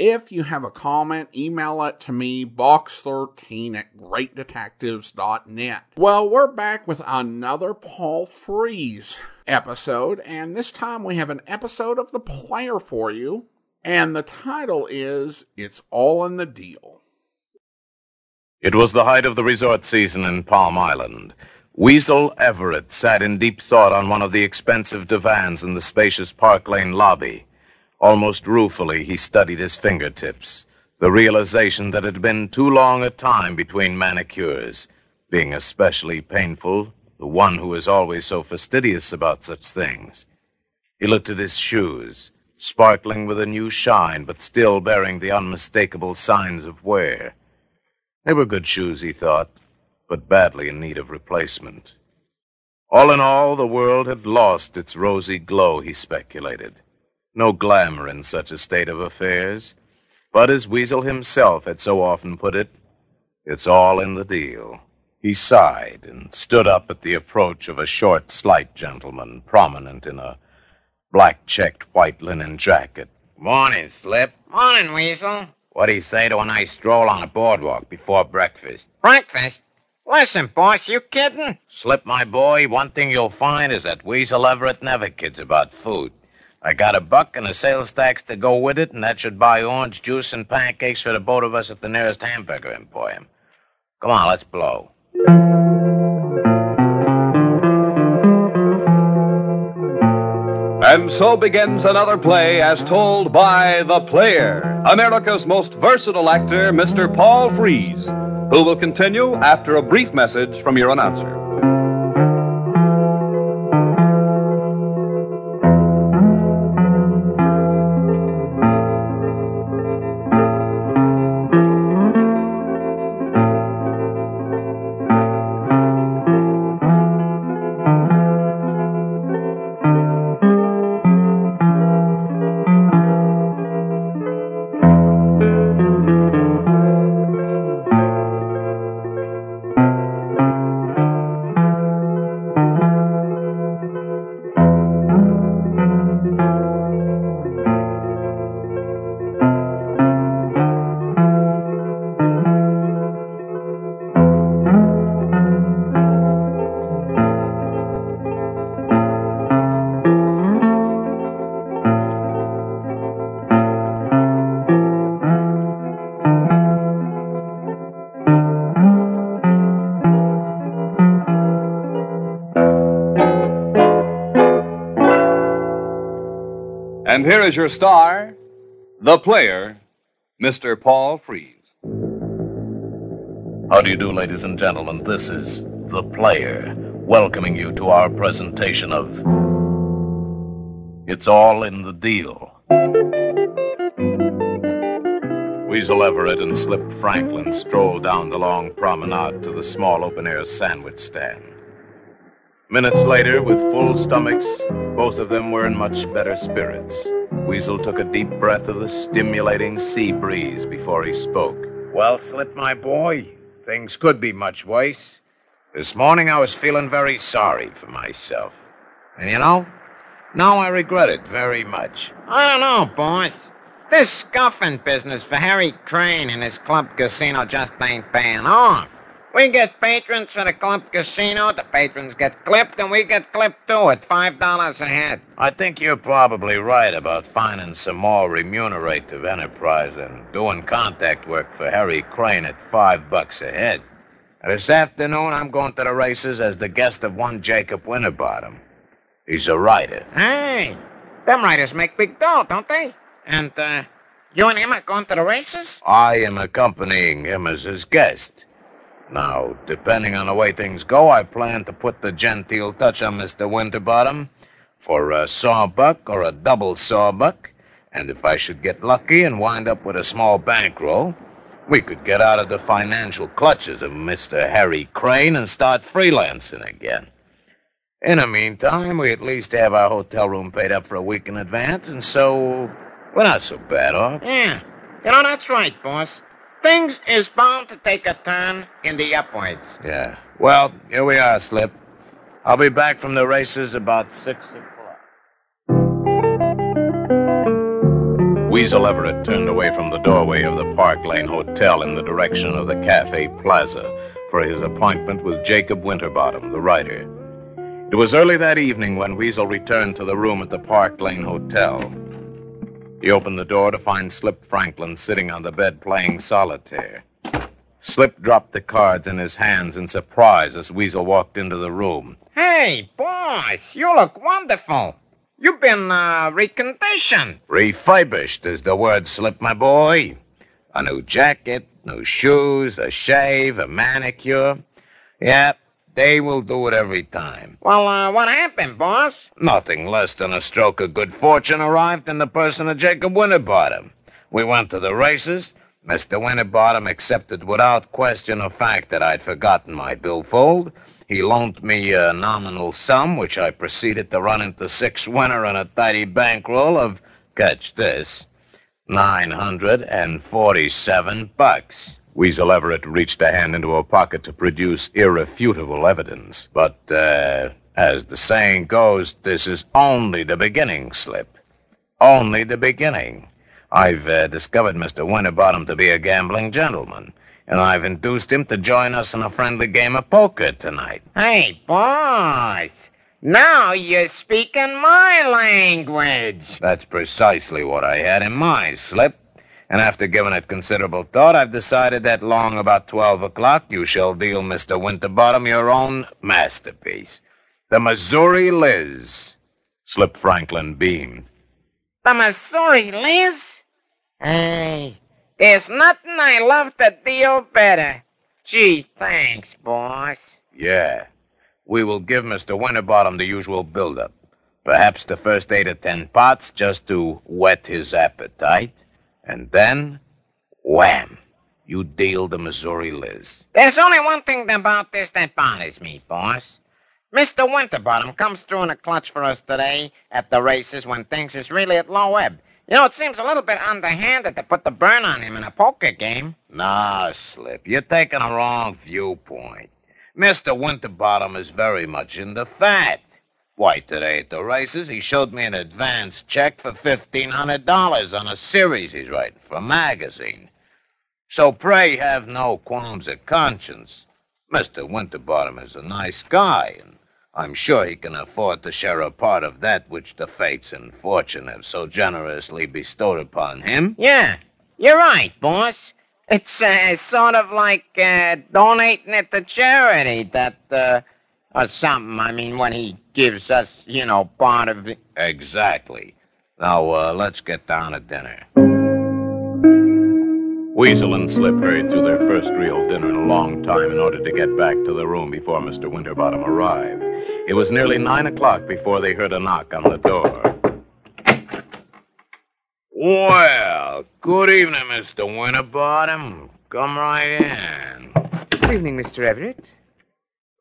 If you have a comment, email it to me, box13 at greatdetectives.net. Well, we're back with another Paul Frees episode, and this time we have an episode of The Player for you, and the title is It's All in the Deal. It was the height of the resort season in Palm Island. Weasel Everett sat in deep thought on one of the expensive divans in the spacious Park Lane lobby. Almost ruefully, he studied his fingertips, the realization that it had been too long a time between manicures, being especially painful, the one who was always so fastidious about such things. He looked at his shoes, sparkling with a new shine, but still bearing the unmistakable signs of wear. They were good shoes, he thought, but badly in need of replacement. All in all, the world had lost its rosy glow, he speculated. No glamour in such a state of affairs. But as Weasel himself had so often put it, it's all in the deal. He sighed and stood up at the approach of a short, slight gentleman, prominent in a black checked white linen jacket. Morning, Slip. Morning, Weasel. What do you say to a nice stroll on the boardwalk before breakfast? Breakfast? Listen, boss, you kidding? Slip, my boy, one thing you'll find is that Weasel Everett never kids about food. I got a buck and a sales tax to go with it, and that should buy orange juice and pancakes for the both of us at the nearest hamburger emporium. Come on, let's blow. And so begins another play as told by the player, America's most versatile actor, Mr. Paul Frees, who will continue after a brief message from your announcer. And here is your star, the player, Mr. Paul Frees. How do you do, ladies and gentlemen? This is The Player, welcoming you to our presentation of It's All in the Deal. Weasel Everett and Slip Franklin strolled down the long promenade to the small open air sandwich stand. Minutes later, with full stomachs, both of them were in much better spirits. Weasel took a deep breath of the stimulating sea breeze before he spoke. Well, Slip, my boy, things could be much worse. This morning I was feeling very sorry for myself. And you know, now I regret it very much. I don't know, boss. This scuffing business for Harry Crane and his club casino just ain't paying off. We get patrons for the club casino, the patrons get clipped, and we get clipped too at five dollars a head. I think you're probably right about finding some more remunerative enterprise than doing contact work for Harry Crane at five bucks a head. This afternoon, I'm going to the races as the guest of one Jacob Winterbottom. He's a writer. Hey, them writers make big dough, don't they? And, uh, you and him are going to the races? I am accompanying him as his guest. Now, depending on the way things go, I plan to put the genteel touch on Mr. Winterbottom for a sawbuck or a double sawbuck. And if I should get lucky and wind up with a small bankroll, We could get out of the financial clutches of Mr. Harry Crane and start freelancing again. In the meantime, we at least have our hotel room paid up for a week in advance, and so we're not so bad off. Yeah. You know, that's right, boss. Things is bound to take a turn in the upwards. Yeah. Well, here we are, Slip. I'll be back from the races about six o'clock. Weasel Everett turned away from the doorway of the Park Lane Hotel in the direction of the Cafe Plaza for his appointment with Jacob Winterbottom, the writer. It was early that evening when Weasel returned to the room at the Park Lane Hotel. He opened the door to find Slip Franklin sitting on the bed playing solitaire. Slip dropped the cards in his hands in surprise as Weasel walked into the room. Hey, boss, you look wonderful. You've been, uh, reconditioned. Refurbished is the word, Slip, my boy. A new jacket, new shoes, a shave, a manicure. Yeah, they will do it every time. Well, uh, what happened, boss? Nothing less than a stroke of good fortune arrived in the person of Jacob Winterbottom. We went to the races. Mr. Winterbottom accepted without question the fact that I'd forgotten my billfold. He loaned me a nominal sum, which I proceeded to run into six winner and a tidy bankroll of, catch this, nine hundred and forty-seven bucks. Weasel Everett reached a hand into a pocket to produce irrefutable evidence. But, uh, as the saying goes, this is only the beginning, Slip. Only the beginning. I've uh, discovered Mr. Winterbottom to be a gambling gentleman, and I've induced him to join us in a friendly game of poker tonight. Hey, boss. Now you're speaking my language. That's precisely what I had in mind, Slip. And after giving it considerable thought, I've decided that long about 12 o'clock you shall deal Mr. Winterbottom your own masterpiece. The Missouri Liz. Slip Franklin beamed. The Missouri Liz? Hey, there's nothing I love to deal better. Gee, thanks, boss. Yeah. We will give Mr. Winterbottom the usual build-up. Perhaps the first eight or ten pots just to whet his appetite. And then, wham! You deal the Missouri Liz. There's only one thing about this that bothers me, boss. Mr. Winterbottom comes through in a clutch for us today at the races when things is really at low ebb. You know, it seems a little bit underhanded to put the burn on him in a poker game. Nah, Slip, you're taking a wrong viewpoint. Mr. Winterbottom is very much in the fact. Why, today at the races, he showed me an advance check for $1,500 on a series he's writing for a magazine. So pray have no qualms of conscience. Mr. Winterbottom is a nice guy, and I'm sure he can afford to share a part of that which the fates and fortune have so generously bestowed upon him. Yeah, you're right, boss. It's uh, sort of like uh, donating it to charity that, uh, or something. I mean, when he gives us, you know, part of it. Exactly. Now, uh, let's get down to dinner. Weasel and Slip hurried through their first real dinner in a long time in order to get back to the room before Mr. Winterbottom arrived. It was nearly nine o'clock before they heard a knock on the door. Well, good evening, Mr. Winterbottom. Come right in. Good evening, Mr. Everett.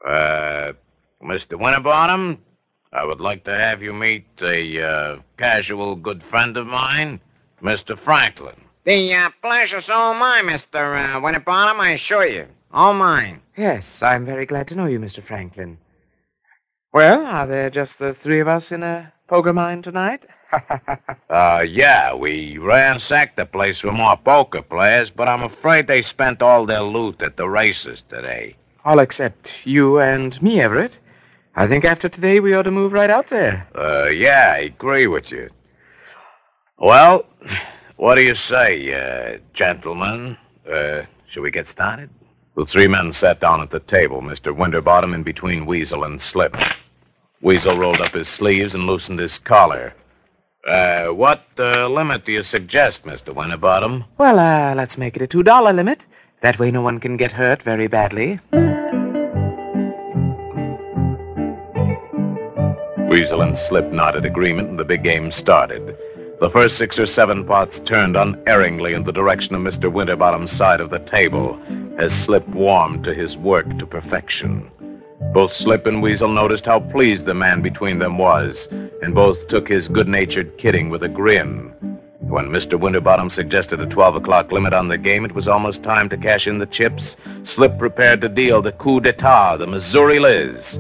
Uh, Mr. Winterbottom, I would like to have you meet a uh, casual good friend of mine, Mr. Franklin. The uh, pleasure's all mine, Mr. Uh, Winterbottom, I assure you. All mine. Yes, I'm very glad to know you, Mr. Franklin. Well, are there just the three of us in a poker mine tonight? uh, yeah, we ransacked the place for more poker players, but I'm afraid they spent all their loot at the races today. All except you and me, Everett. I think after today we ought to move right out there. Uh, yeah, I agree with you. Well, what do you say, uh, gentlemen? Uh, shall we get started? The three men sat down at the table, Mr. Winterbottom in between Weasel and Slip. Weasel rolled up his sleeves and loosened his collar. Uh, what uh, limit do you suggest, Mr. Winterbottom? Well, uh, let's make it a $2 limit. That way no one can get hurt very badly. Weasel and Slip nodded agreement, and the big game started. The first six or seven pots turned unerringly in the direction of Mr. Winterbottom's side of the table as Slip warmed to his work to perfection. Both Slip and Weasel noticed how pleased the man between them was, and both took his good natured kidding with a grin. When Mr. Winterbottom suggested a 12 o'clock limit on the game, it was almost time to cash in the chips. Slip prepared to deal the coup d'etat, the Missouri Liz.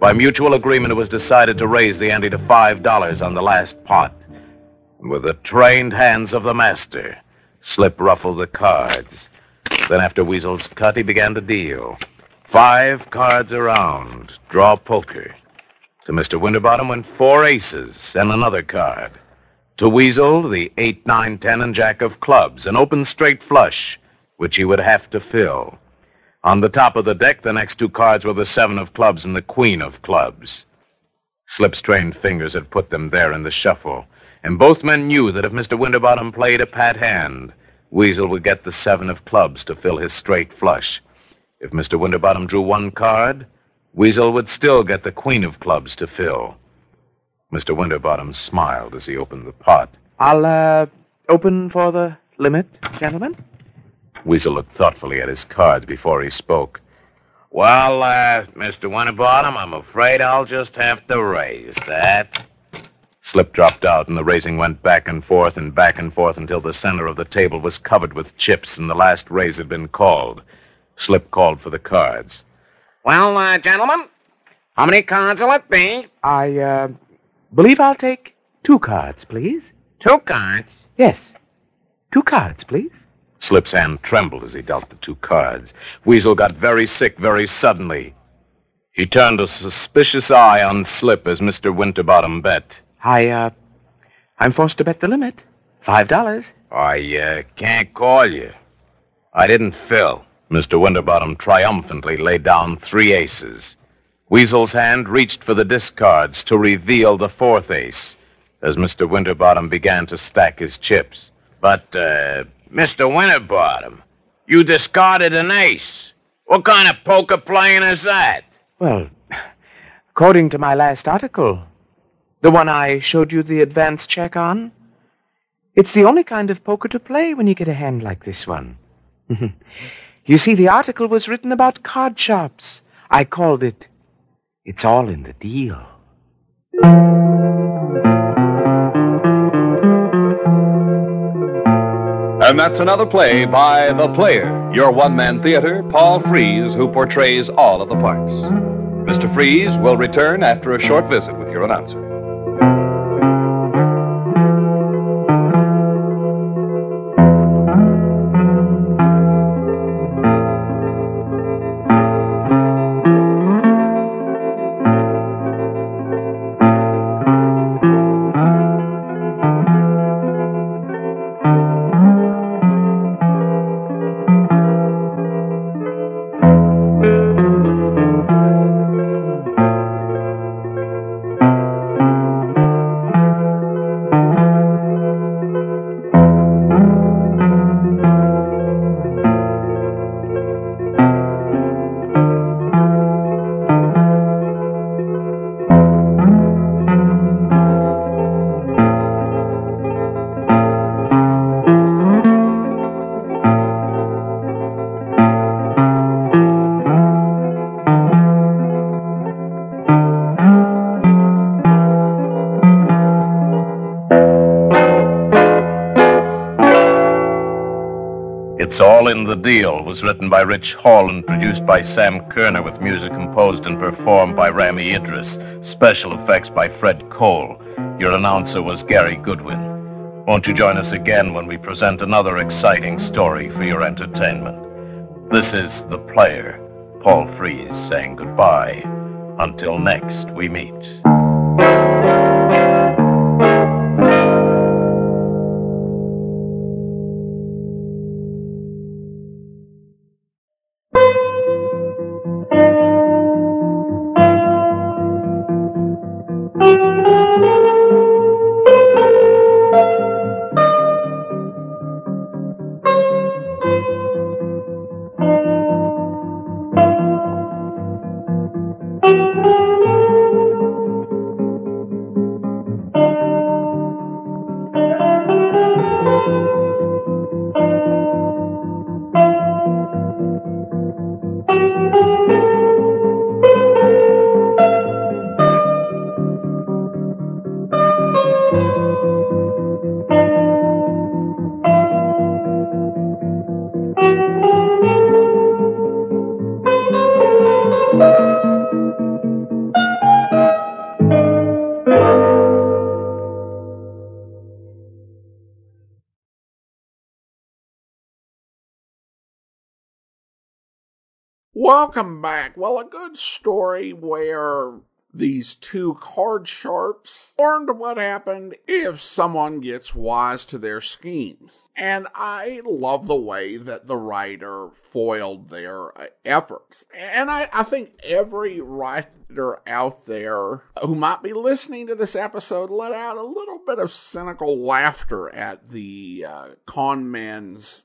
By mutual agreement, it was decided to raise the ante to $5 on the last pot. And with the trained hands of the master, Slip ruffled the cards. Then, after Weasel's cut, he began to deal. Five cards around, draw poker. To Mr. Winterbottom went four aces and another card. To Weasel, the eight, nine, ten, and jack of clubs, an open straight flush, which he would have to fill. On the top of the deck, the next two cards were the seven of clubs and the queen of clubs. Slip's trained fingers had put them there in the shuffle, and both men knew that if Mr. Winterbottom played a pat hand, Weasel would get the seven of clubs to fill his straight flush. If Mr. Winterbottom drew one card, Weasel would still get the queen of clubs to fill. Mr. Winterbottom smiled as he opened the pot. I'll, uh, open for the limit, gentlemen. Weasel looked thoughtfully at his cards before he spoke. Well, uh, Mr. Winterbottom, I'm afraid I'll just have to raise that. Slip dropped out, and the raising went back and forth and back and forth until the center of the table was covered with chips and the last raise had been called. Slip called for the cards. Well, uh, gentlemen, how many cards will it be? I, uh, believe I'll take two cards, please. Two cards. Yes. Two cards, please. Slip's hand trembled as he dealt the two cards. Weasel got very sick very suddenly. He turned a suspicious eye on Slip as Mr. Winterbottom bet. I, uh, I'm forced to bet the limit. Five dollars. I, uh, can't call you. I didn't fill. Mr. Winterbottom triumphantly laid down three aces. Weasel's hand reached for the discards to reveal the fourth ace as Mr. Winterbottom began to stack his chips. But, uh, Mr. Winterbottom, you discarded an ace. What kind of poker playing is that? Well, according to my last article, the one I showed you the advance check on, it's the only kind of poker to play when you get a hand like this one. you see, the article was written about card sharps. I called it It's All in the Deal. And that's another play by The Player, your one man theater, Paul Frees, who portrays all of the parts. Mr. Frees will return after a short visit with your announcer. In the Deal was written by Rich Hall and produced by Sam Kerner with music composed and performed by Rami Idris. Special effects by Fred Cole. Your announcer was Gary Goodwin. Won't you join us again when we present another exciting story for your entertainment? This is The Player, Paul Frees saying goodbye. Until next we meet. Welcome back. Well, a good story where these two card sharps learned what happened if someone gets wise to their schemes. And I love the way that the writer foiled their uh, efforts. And I, I think every writer out there who might be listening to this episode let out a little bit of cynical laughter at the uh, con men's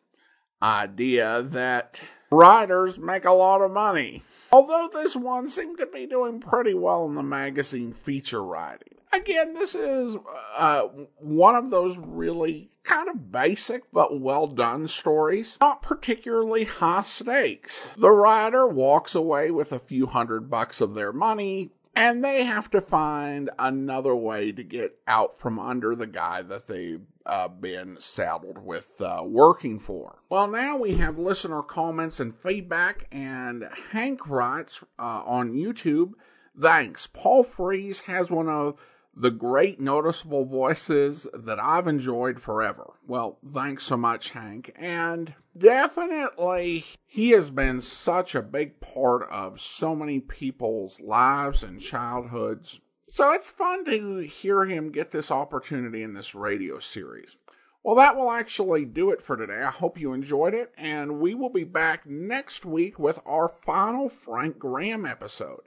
idea that writers make a lot of money. Although this one seemed to be doing pretty well in the magazine feature writing. Again, this is uh, one of those really kind of basic but well done stories, not particularly high stakes. The writer walks away with a few hundred bucks of their money, and they have to find another way to get out from under the guy that they've uh, been saddled with uh, working for. Well, now we have listener comments and feedback, and Hank writes uh, on YouTube, thanks. Paul Frees has one of the great noticeable voices that I've enjoyed forever. Well, thanks so much, Hank. And definitely, he has been such a big part of so many people's lives and childhoods. So it's fun to hear him get this opportunity in this radio series. Well, that will actually do it for today. I hope you enjoyed it, and we will be back next week with our final Frank Graham episode.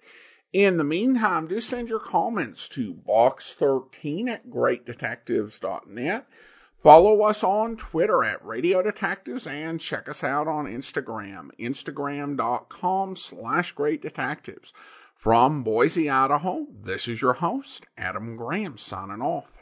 In the meantime, do send your comments to box13 at greatdetectives.net. Follow us on Twitter at Radio Detectives and check us out on Instagram, instagram.com slash great detectives. From Boise, Idaho, this is your host, Adam Graham, signing off.